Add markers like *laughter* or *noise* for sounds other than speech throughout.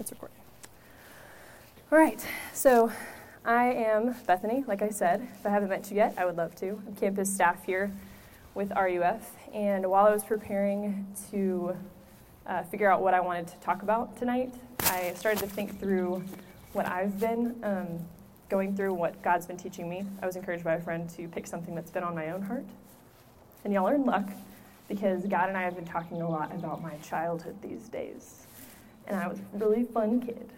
It's recording. All right, so I am Bethany, like I said. If I haven't met you yet, I would love to. I'm campus staff here with RUF, and while I was preparing to uh, figure out what I wanted to talk about tonight, I started to think through what I've been um, going through, what God's been teaching me. I was encouraged by a friend to pick something that's been on my own heart. And y'all are in luck because God and I have been talking a lot about my childhood these days. And I was a really fun kid.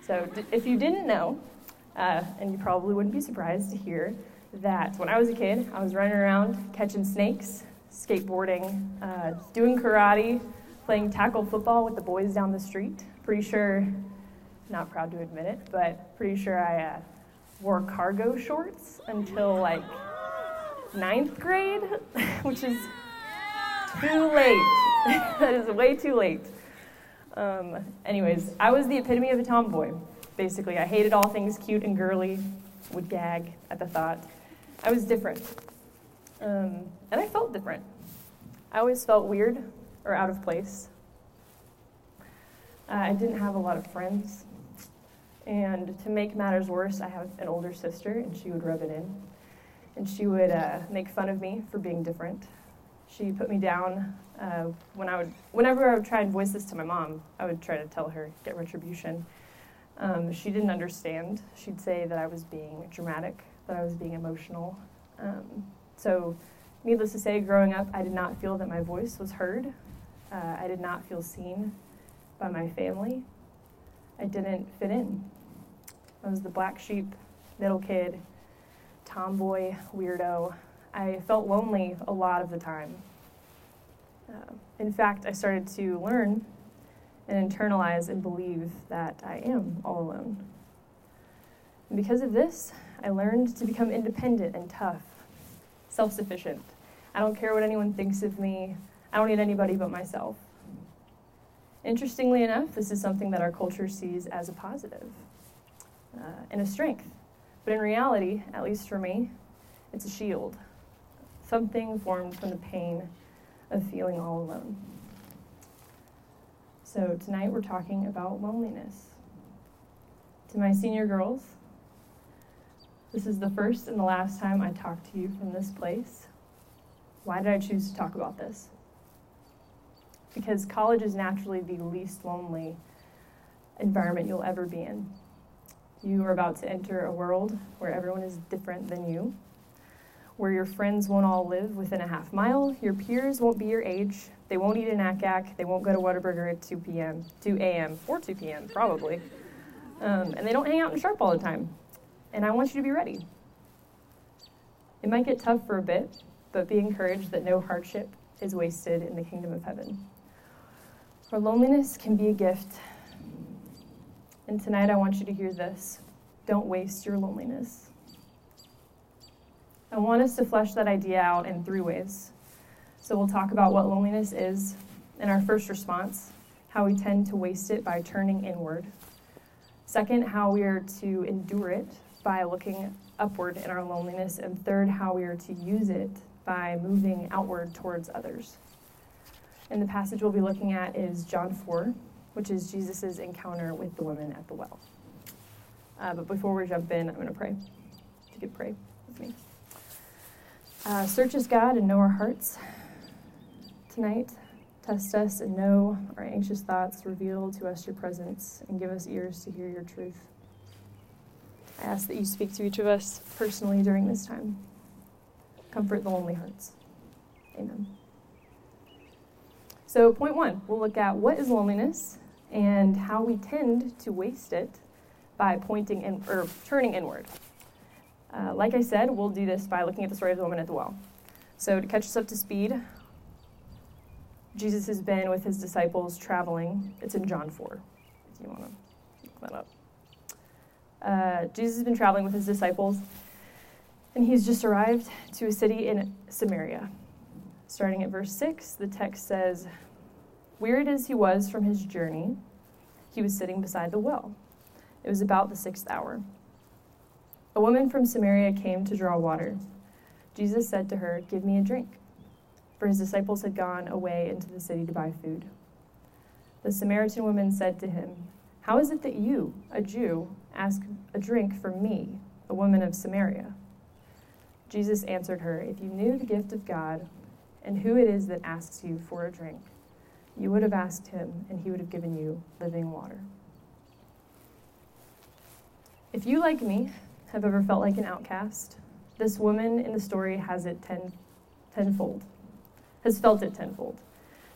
So, if you didn't know, uh, and you probably wouldn't be surprised to hear that when I was a kid, I was running around catching snakes, skateboarding, uh, doing karate, playing tackle football with the boys down the street. Pretty sure, not proud to admit it, but pretty sure I uh, wore cargo shorts until like ninth grade, *laughs* which is too late. *laughs* that is way too late. Um, anyways, I was the epitome of a tomboy. Basically, I hated all things cute and girly, would gag at the thought. I was different. Um, and I felt different. I always felt weird or out of place. Uh, I didn't have a lot of friends. And to make matters worse, I have an older sister, and she would rub it in. And she would uh, make fun of me for being different. She put me down uh, when I would, whenever I would try and voice this to my mom, I would try to tell her, get retribution. Um, she didn't understand. She'd say that I was being dramatic, that I was being emotional. Um, so, needless to say, growing up, I did not feel that my voice was heard. Uh, I did not feel seen by my family. I didn't fit in. I was the black sheep, little kid, tomboy, weirdo. I felt lonely a lot of the time. Uh, in fact, I started to learn and internalize and believe that I am all alone. And because of this, I learned to become independent and tough, self sufficient. I don't care what anyone thinks of me, I don't need anybody but myself. Interestingly enough, this is something that our culture sees as a positive uh, and a strength. But in reality, at least for me, it's a shield, something formed from the pain of feeling all alone. So tonight we're talking about loneliness. To my senior girls, this is the first and the last time I talk to you from this place. Why did I choose to talk about this? Because college is naturally the least lonely environment you'll ever be in. You are about to enter a world where everyone is different than you, where your friends won't all live within a half mile, your peers won't be your age, they won't eat an ack they won't go to Whataburger at 2 p.m., 2 a.m., or 2 p.m., probably. Um, and they don't hang out in Sharp all the time. And I want you to be ready. It might get tough for a bit, but be encouraged that no hardship is wasted in the kingdom of heaven. For loneliness can be a gift and tonight I want you to hear this don't waste your loneliness. I want us to flesh that idea out in three ways. So we'll talk about what loneliness is in our first response, how we tend to waste it by turning inward. Second, how we are to endure it by looking upward in our loneliness. And third, how we are to use it by moving outward towards others. And the passage we'll be looking at is John 4, which is Jesus' encounter with the woman at the well. Uh, but before we jump in, I'm going to pray. If you could pray with me. Uh, search us, God, and know our hearts tonight. Test us and know our anxious thoughts. Reveal to us your presence and give us ears to hear your truth. I ask that you speak to each of us personally during this time. Comfort the lonely hearts. Amen. So, point one, we'll look at what is loneliness and how we tend to waste it by pointing in, or turning inward. Uh, like I said, we'll do this by looking at the story of the woman at the well. So, to catch us up to speed, Jesus has been with his disciples traveling. It's in John 4, if you want to look that up. Uh, Jesus has been traveling with his disciples, and he's just arrived to a city in Samaria. Starting at verse 6, the text says, Wearied as he was from his journey, he was sitting beside the well. It was about the sixth hour. A woman from Samaria came to draw water. Jesus said to her, Give me a drink. For his disciples had gone away into the city to buy food. The Samaritan woman said to him, How is it that you, a Jew, ask a drink from me, a woman of Samaria? Jesus answered her, If you knew the gift of God and who it is that asks you for a drink, you would have asked him, and he would have given you living water. If you, like me, have ever felt like an outcast, this woman in the story has it ten, tenfold, has felt it tenfold.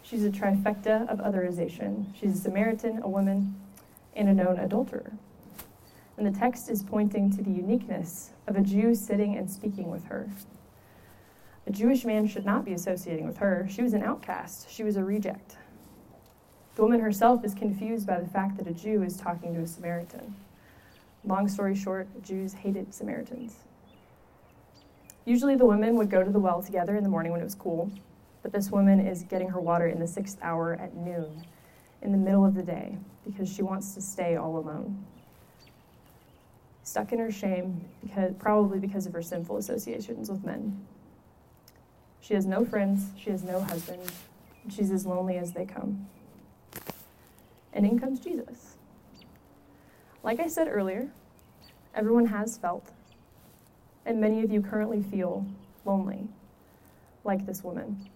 She's a trifecta of otherization. She's a Samaritan, a woman, and a known adulterer. And the text is pointing to the uniqueness of a Jew sitting and speaking with her. A Jewish man should not be associating with her. She was an outcast, she was a reject. The woman herself is confused by the fact that a Jew is talking to a Samaritan. Long story short, Jews hated Samaritans. Usually the women would go to the well together in the morning when it was cool, but this woman is getting her water in the sixth hour at noon, in the middle of the day, because she wants to stay all alone. Stuck in her shame, because, probably because of her sinful associations with men. She has no friends, she has no husband, she's as lonely as they come. And in comes Jesus. Like I said earlier, everyone has felt, and many of you currently feel lonely, like this woman,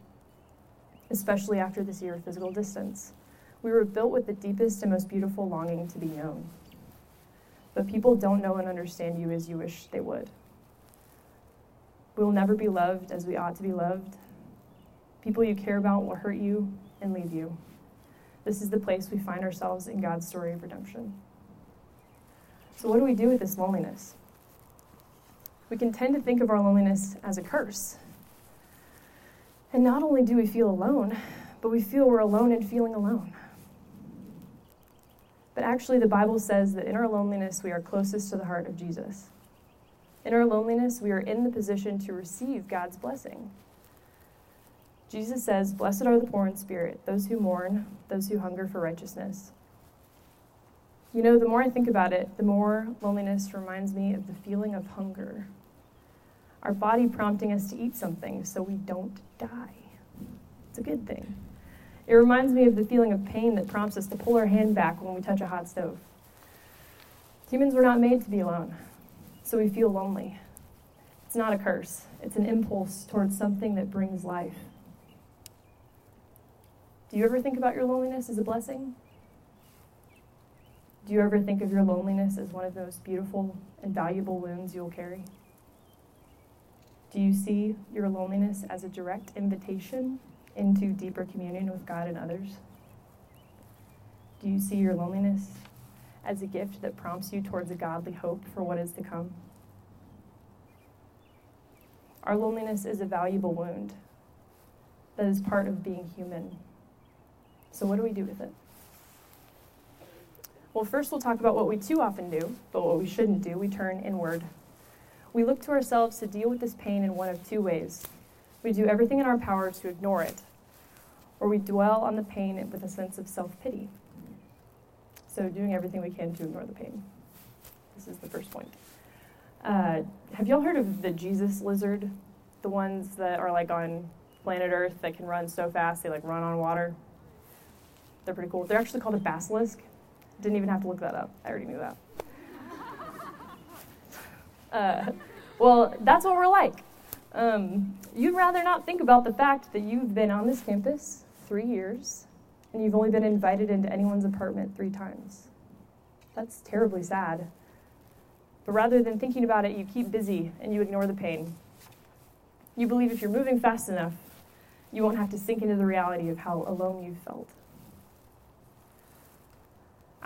especially after this year of physical distance. We were built with the deepest and most beautiful longing to be known. But people don't know and understand you as you wish they would. We will never be loved as we ought to be loved. People you care about will hurt you and leave you. This is the place we find ourselves in God's story of redemption. So, what do we do with this loneliness? We can tend to think of our loneliness as a curse. And not only do we feel alone, but we feel we're alone in feeling alone. But actually, the Bible says that in our loneliness, we are closest to the heart of Jesus. In our loneliness, we are in the position to receive God's blessing. Jesus says, Blessed are the poor in spirit, those who mourn, those who hunger for righteousness. You know, the more I think about it, the more loneliness reminds me of the feeling of hunger. Our body prompting us to eat something so we don't die. It's a good thing. It reminds me of the feeling of pain that prompts us to pull our hand back when we touch a hot stove. Humans were not made to be alone, so we feel lonely. It's not a curse, it's an impulse towards something that brings life. Do you ever think about your loneliness as a blessing? Do you ever think of your loneliness as one of those beautiful and valuable wounds you'll carry? Do you see your loneliness as a direct invitation into deeper communion with God and others? Do you see your loneliness as a gift that prompts you towards a godly hope for what is to come? Our loneliness is a valuable wound that is part of being human. So, what do we do with it? Well, first we'll talk about what we too often do, but what we shouldn't do. We turn inward. We look to ourselves to deal with this pain in one of two ways. We do everything in our power to ignore it, or we dwell on the pain with a sense of self pity. So, doing everything we can to ignore the pain. This is the first point. Uh, have y'all heard of the Jesus lizard? The ones that are like on planet Earth that can run so fast they like run on water? They're pretty cool. They're actually called a basilisk. Didn't even have to look that up. I already knew that. Uh, well, that's what we're like. Um, you'd rather not think about the fact that you've been on this campus three years and you've only been invited into anyone's apartment three times. That's terribly sad. But rather than thinking about it, you keep busy and you ignore the pain. You believe if you're moving fast enough, you won't have to sink into the reality of how alone you felt.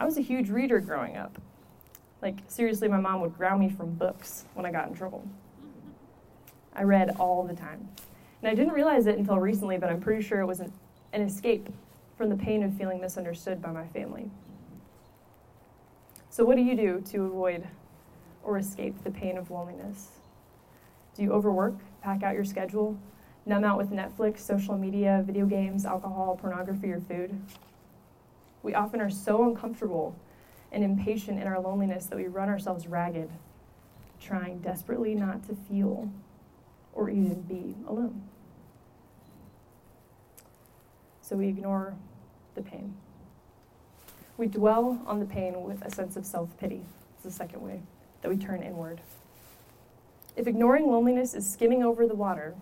I was a huge reader growing up. Like, seriously, my mom would ground me from books when I got in trouble. I read all the time. And I didn't realize it until recently, but I'm pretty sure it was an, an escape from the pain of feeling misunderstood by my family. So, what do you do to avoid or escape the pain of loneliness? Do you overwork, pack out your schedule, numb out with Netflix, social media, video games, alcohol, pornography, or food? We often are so uncomfortable and impatient in our loneliness that we run ourselves ragged, trying desperately not to feel or even be alone. So we ignore the pain. We dwell on the pain with a sense of self pity. It's the second way that we turn inward. If ignoring loneliness is skimming over the water,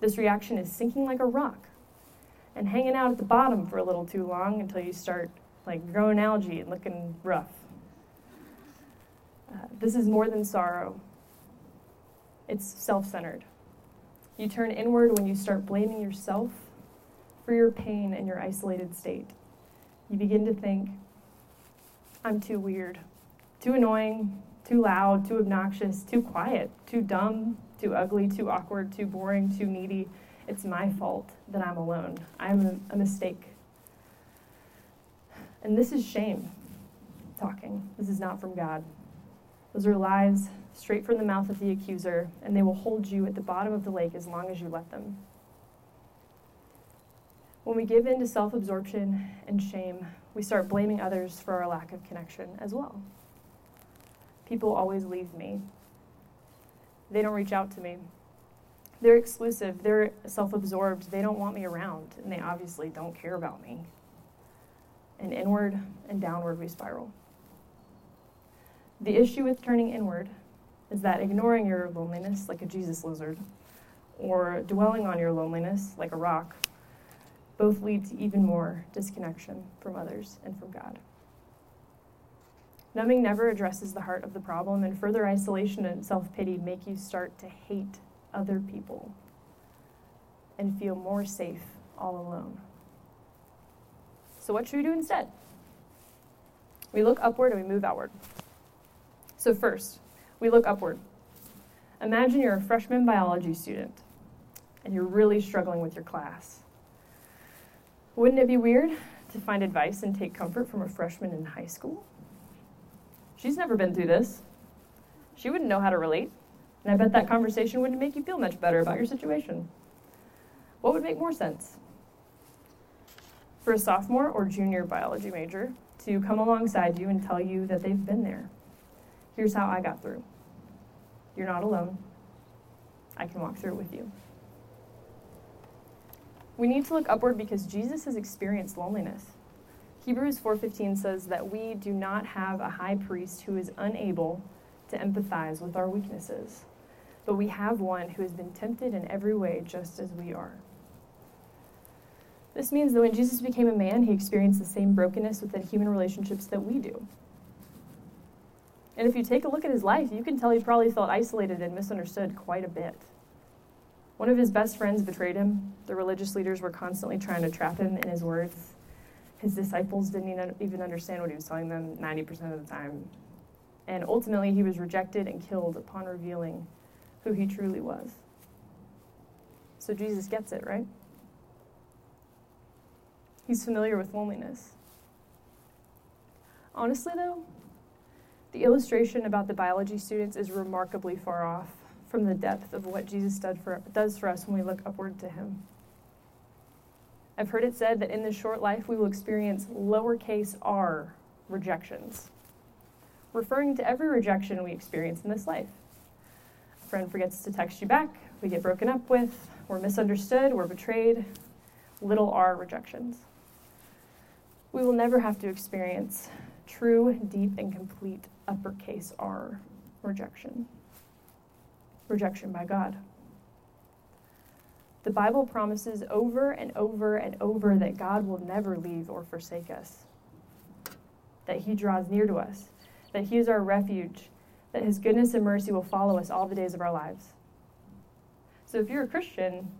this reaction is sinking like a rock and hanging out at the bottom for a little too long until you start like growing algae and looking rough. Uh, this is more than sorrow. It's self centered. You turn inward when you start blaming yourself for your pain and your isolated state. You begin to think, I'm too weird, too annoying, too loud, too obnoxious, too quiet, too dumb, too ugly, too awkward, too boring, too needy. It's my fault that I'm alone. I'm a, a mistake. And this is shame talking. This is not from God. Those are lies straight from the mouth of the accuser, and they will hold you at the bottom of the lake as long as you let them. When we give in to self absorption and shame, we start blaming others for our lack of connection as well. People always leave me, they don't reach out to me. They're exclusive, they're self absorbed, they don't want me around, and they obviously don't care about me. And inward and downward we spiral. The issue with turning inward is that ignoring your loneliness like a Jesus lizard, or dwelling on your loneliness like a rock, both lead to even more disconnection from others and from God. Numbing never addresses the heart of the problem, and further isolation and self pity make you start to hate other people and feel more safe all alone. So, what should we do instead? We look upward and we move outward. So, first, we look upward. Imagine you're a freshman biology student and you're really struggling with your class. Wouldn't it be weird to find advice and take comfort from a freshman in high school? She's never been through this. She wouldn't know how to relate. And I bet that conversation wouldn't make you feel much better about your situation. What would make more sense? For a sophomore or junior biology major to come alongside you and tell you that they've been there. Here's how I got through. You're not alone. I can walk through it with you. We need to look upward because Jesus has experienced loneliness. Hebrews 4:15 says that we do not have a high priest who is unable to empathize with our weaknesses, but we have one who has been tempted in every way just as we are. This means that when Jesus became a man, he experienced the same brokenness within human relationships that we do. And if you take a look at his life, you can tell he probably felt isolated and misunderstood quite a bit. One of his best friends betrayed him. The religious leaders were constantly trying to trap him in his words. His disciples didn't even understand what he was telling them 90% of the time. And ultimately, he was rejected and killed upon revealing who he truly was. So Jesus gets it, right? He's familiar with loneliness. Honestly, though, the illustration about the biology students is remarkably far off from the depth of what Jesus for, does for us when we look upward to him. I've heard it said that in this short life we will experience lowercase r rejections, referring to every rejection we experience in this life. Friend forgets to text you back, we get broken up with, we're misunderstood, we're betrayed, little r rejections. We will never have to experience true, deep, and complete uppercase R rejection. Rejection by God. The Bible promises over and over and over that God will never leave or forsake us, that He draws near to us, that He is our refuge, that His goodness and mercy will follow us all the days of our lives. So if you're a Christian,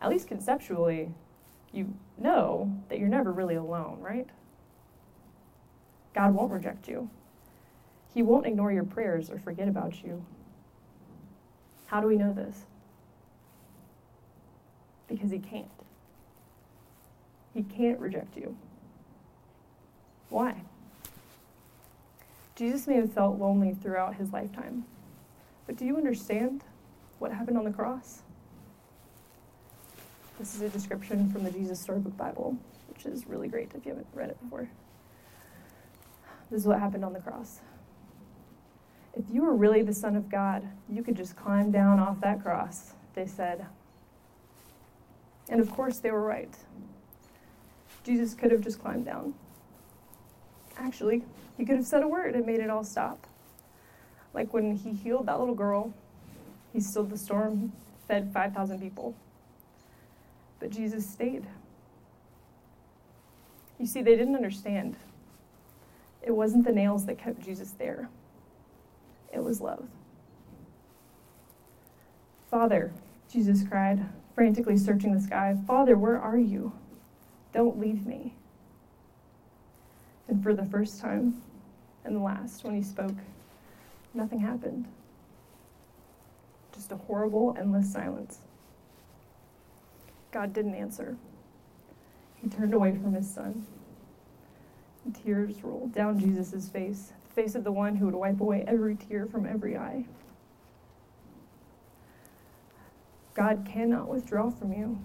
at least conceptually, you know that you're never really alone, right? God won't reject you. He won't ignore your prayers or forget about you. How do we know this? Because He can't. He can't reject you. Why? Jesus may have felt lonely throughout his lifetime, but do you understand what happened on the cross? This is a description from the Jesus Storybook Bible, which is really great if you haven't read it before. This is what happened on the cross. If you were really the Son of God, you could just climb down off that cross, they said. And of course, they were right. Jesus could have just climbed down. Actually, he could have said a word and made it all stop. Like when he healed that little girl, he stilled the storm, fed 5,000 people. But Jesus stayed. You see, they didn't understand. It wasn't the nails that kept Jesus there, it was love. Father, Jesus cried, frantically searching the sky, Father, where are you? Don't leave me. And for the first time and the last, when he spoke, nothing happened. Just a horrible, endless silence. God didn't answer. He turned away from his son. And tears rolled down Jesus' face, the face of the one who would wipe away every tear from every eye. God cannot withdraw from you.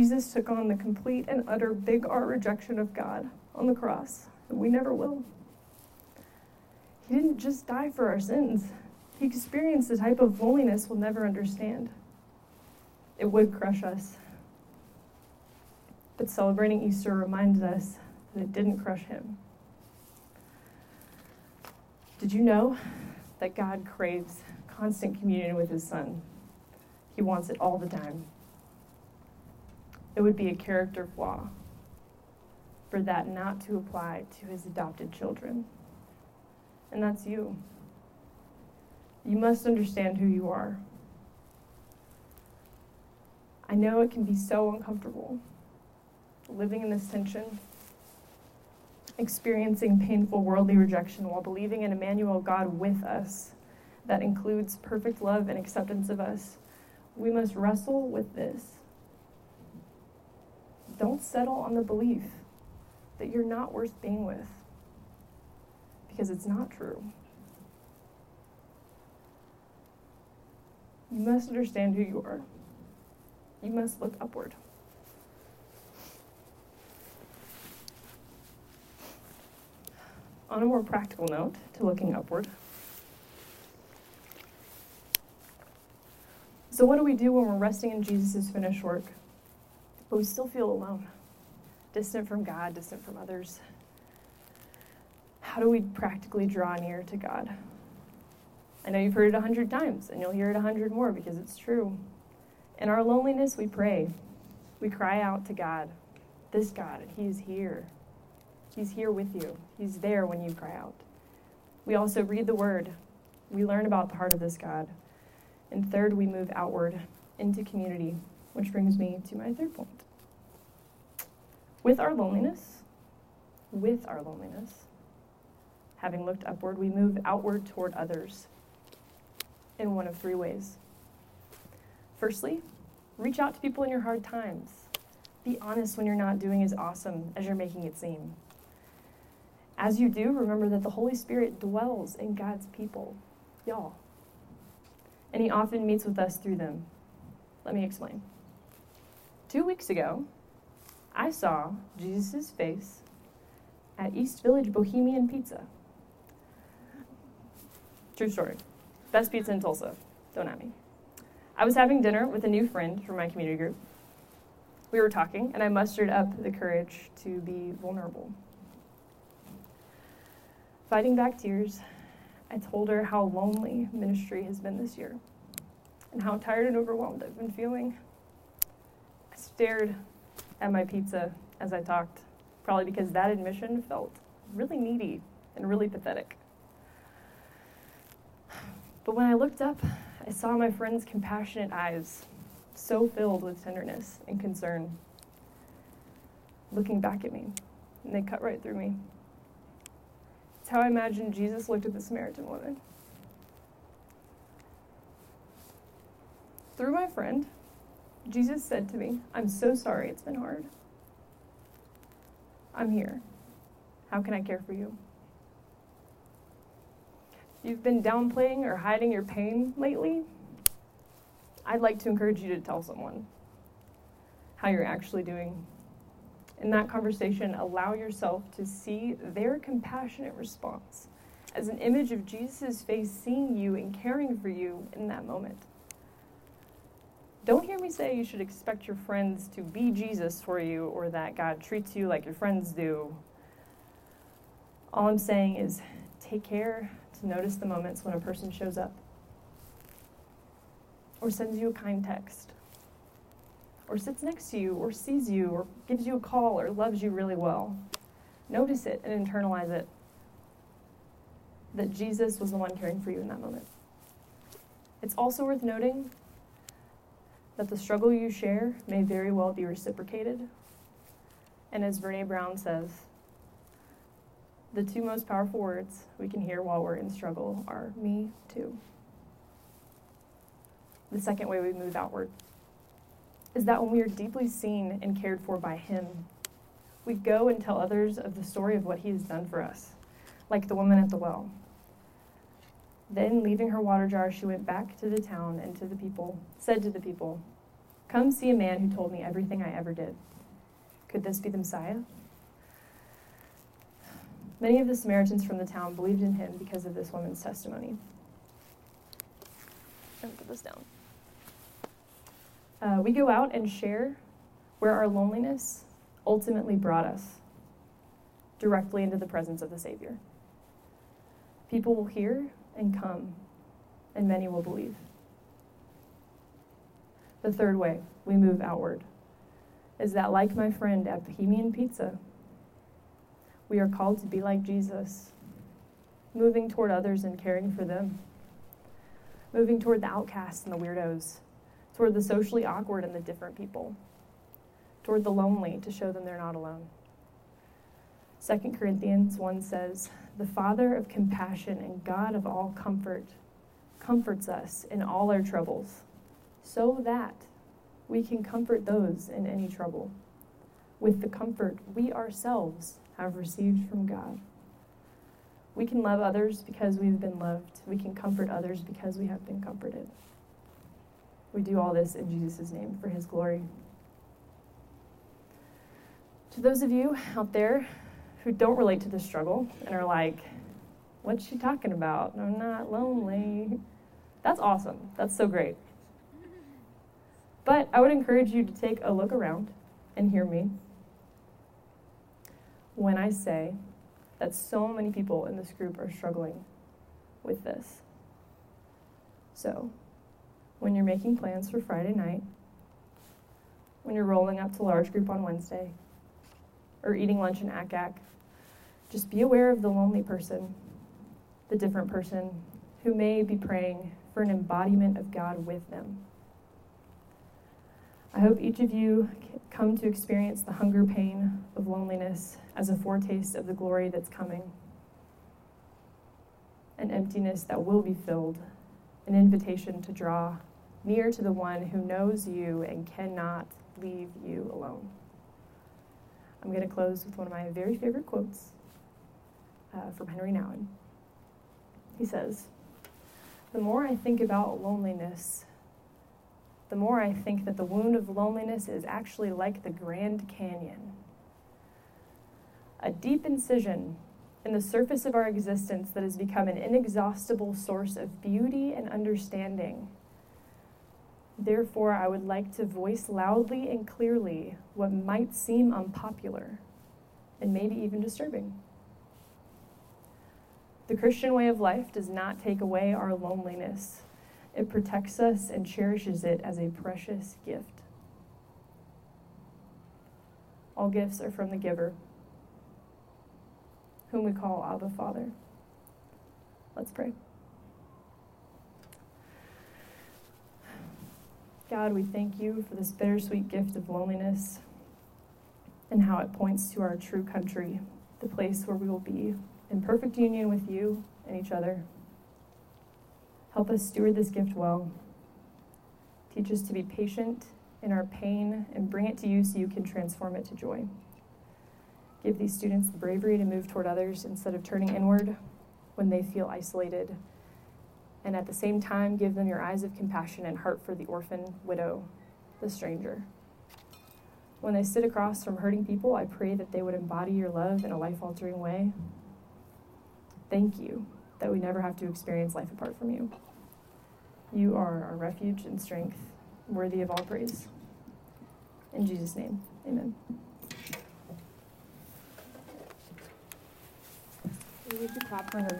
Jesus took on the complete and utter big R rejection of God on the cross, and we never will. He didn't just die for our sins, He experienced a type of loneliness we'll never understand. It would crush us. But celebrating Easter reminds us that it didn't crush Him. Did you know that God craves constant communion with His Son? He wants it all the time it would be a character flaw for that not to apply to his adopted children. And that's you. You must understand who you are. I know it can be so uncomfortable living in this tension, experiencing painful worldly rejection while believing in Emmanuel God with us that includes perfect love and acceptance of us. We must wrestle with this don't settle on the belief that you're not worth being with because it's not true. You must understand who you are. You must look upward. On a more practical note to looking upward. So, what do we do when we're resting in Jesus' finished work? But we still feel alone, distant from God, distant from others. How do we practically draw near to God? I know you've heard it a hundred times, and you'll hear it a hundred more because it's true. In our loneliness, we pray. We cry out to God. This God, He's here. He's here with you. He's there when you cry out. We also read the Word. We learn about the heart of this God. And third, we move outward into community which brings me to my third point. With our loneliness, with our loneliness, having looked upward, we move outward toward others in one of three ways. Firstly, reach out to people in your hard times. Be honest when you're not doing as awesome as you're making it seem. As you do, remember that the Holy Spirit dwells in God's people, y'all. And He often meets with us through them. Let me explain. Two weeks ago, I saw Jesus' face at East Village Bohemian Pizza. True story. Best pizza in Tulsa. Don't at me. I was having dinner with a new friend from my community group. We were talking, and I mustered up the courage to be vulnerable. Fighting back tears, I told her how lonely ministry has been this year and how tired and overwhelmed I've been feeling I stared at my pizza as I talked, probably because that admission felt really needy and really pathetic. But when I looked up, I saw my friend's compassionate eyes, so filled with tenderness and concern, looking back at me, and they cut right through me. It's how I imagine Jesus looked at the Samaritan woman. Through my friend, Jesus said to me, I'm so sorry it's been hard. I'm here. How can I care for you? You've been downplaying or hiding your pain lately, I'd like to encourage you to tell someone how you're actually doing. In that conversation, allow yourself to see their compassionate response as an image of Jesus' face, seeing you and caring for you in that moment. Don't hear me say you should expect your friends to be Jesus for you or that God treats you like your friends do. All I'm saying is take care to notice the moments when a person shows up or sends you a kind text or sits next to you or sees you or gives you a call or loves you really well. Notice it and internalize it that Jesus was the one caring for you in that moment. It's also worth noting that the struggle you share may very well be reciprocated. And as Brene Brown says, the two most powerful words we can hear while we're in struggle are me too. The second way we move outward is that when we are deeply seen and cared for by Him, we go and tell others of the story of what He has done for us, like the woman at the well. Then, leaving her water jar, she went back to the town and to the people, said to the people, Come see a man who told me everything I ever did. Could this be the Messiah? Many of the Samaritans from the town believed in him because of this woman's testimony. And put this down. Uh, we go out and share where our loneliness ultimately brought us directly into the presence of the Savior. People will hear and come, and many will believe. The third way we move outward is that, like my friend at Bohemian Pizza, we are called to be like Jesus, moving toward others and caring for them, moving toward the outcasts and the weirdos, toward the socially awkward and the different people, toward the lonely to show them they're not alone. 2 Corinthians 1 says, The Father of compassion and God of all comfort comforts us in all our troubles, so that we can comfort those in any trouble with the comfort we ourselves have received from God. We can love others because we've been loved. We can comfort others because we have been comforted. We do all this in Jesus' name for his glory. To those of you out there who don't relate to this struggle and are like, what's she talking about? I'm not lonely. That's awesome. That's so great. But I would encourage you to take a look around and hear me when I say that so many people in this group are struggling with this. So, when you're making plans for Friday night, when you're rolling up to large group on Wednesday, or eating lunch in ACAC, just be aware of the lonely person, the different person who may be praying for an embodiment of God with them. I hope each of you come to experience the hunger pain of loneliness as a foretaste of the glory that's coming. An emptiness that will be filled, an invitation to draw near to the one who knows you and cannot leave you alone. I'm going to close with one of my very favorite quotes uh, from Henri Nouwen. He says, The more I think about loneliness, the more I think that the wound of loneliness is actually like the Grand Canyon a deep incision in the surface of our existence that has become an inexhaustible source of beauty and understanding. Therefore, I would like to voice loudly and clearly what might seem unpopular and maybe even disturbing. The Christian way of life does not take away our loneliness it protects us and cherishes it as a precious gift. All gifts are from the giver, whom we call Abba Father. Let's pray. God, we thank you for this bittersweet gift of loneliness and how it points to our true country, the place where we will be in perfect union with you and each other. Help us steward this gift well. Teach us to be patient in our pain and bring it to you so you can transform it to joy. Give these students the bravery to move toward others instead of turning inward when they feel isolated. And at the same time, give them your eyes of compassion and heart for the orphan, widow, the stranger. When they sit across from hurting people, I pray that they would embody your love in a life altering way. Thank you that we never have to experience life apart from you. You are our refuge and strength, worthy of all praise. In Jesus' name, amen. We need to clap for her.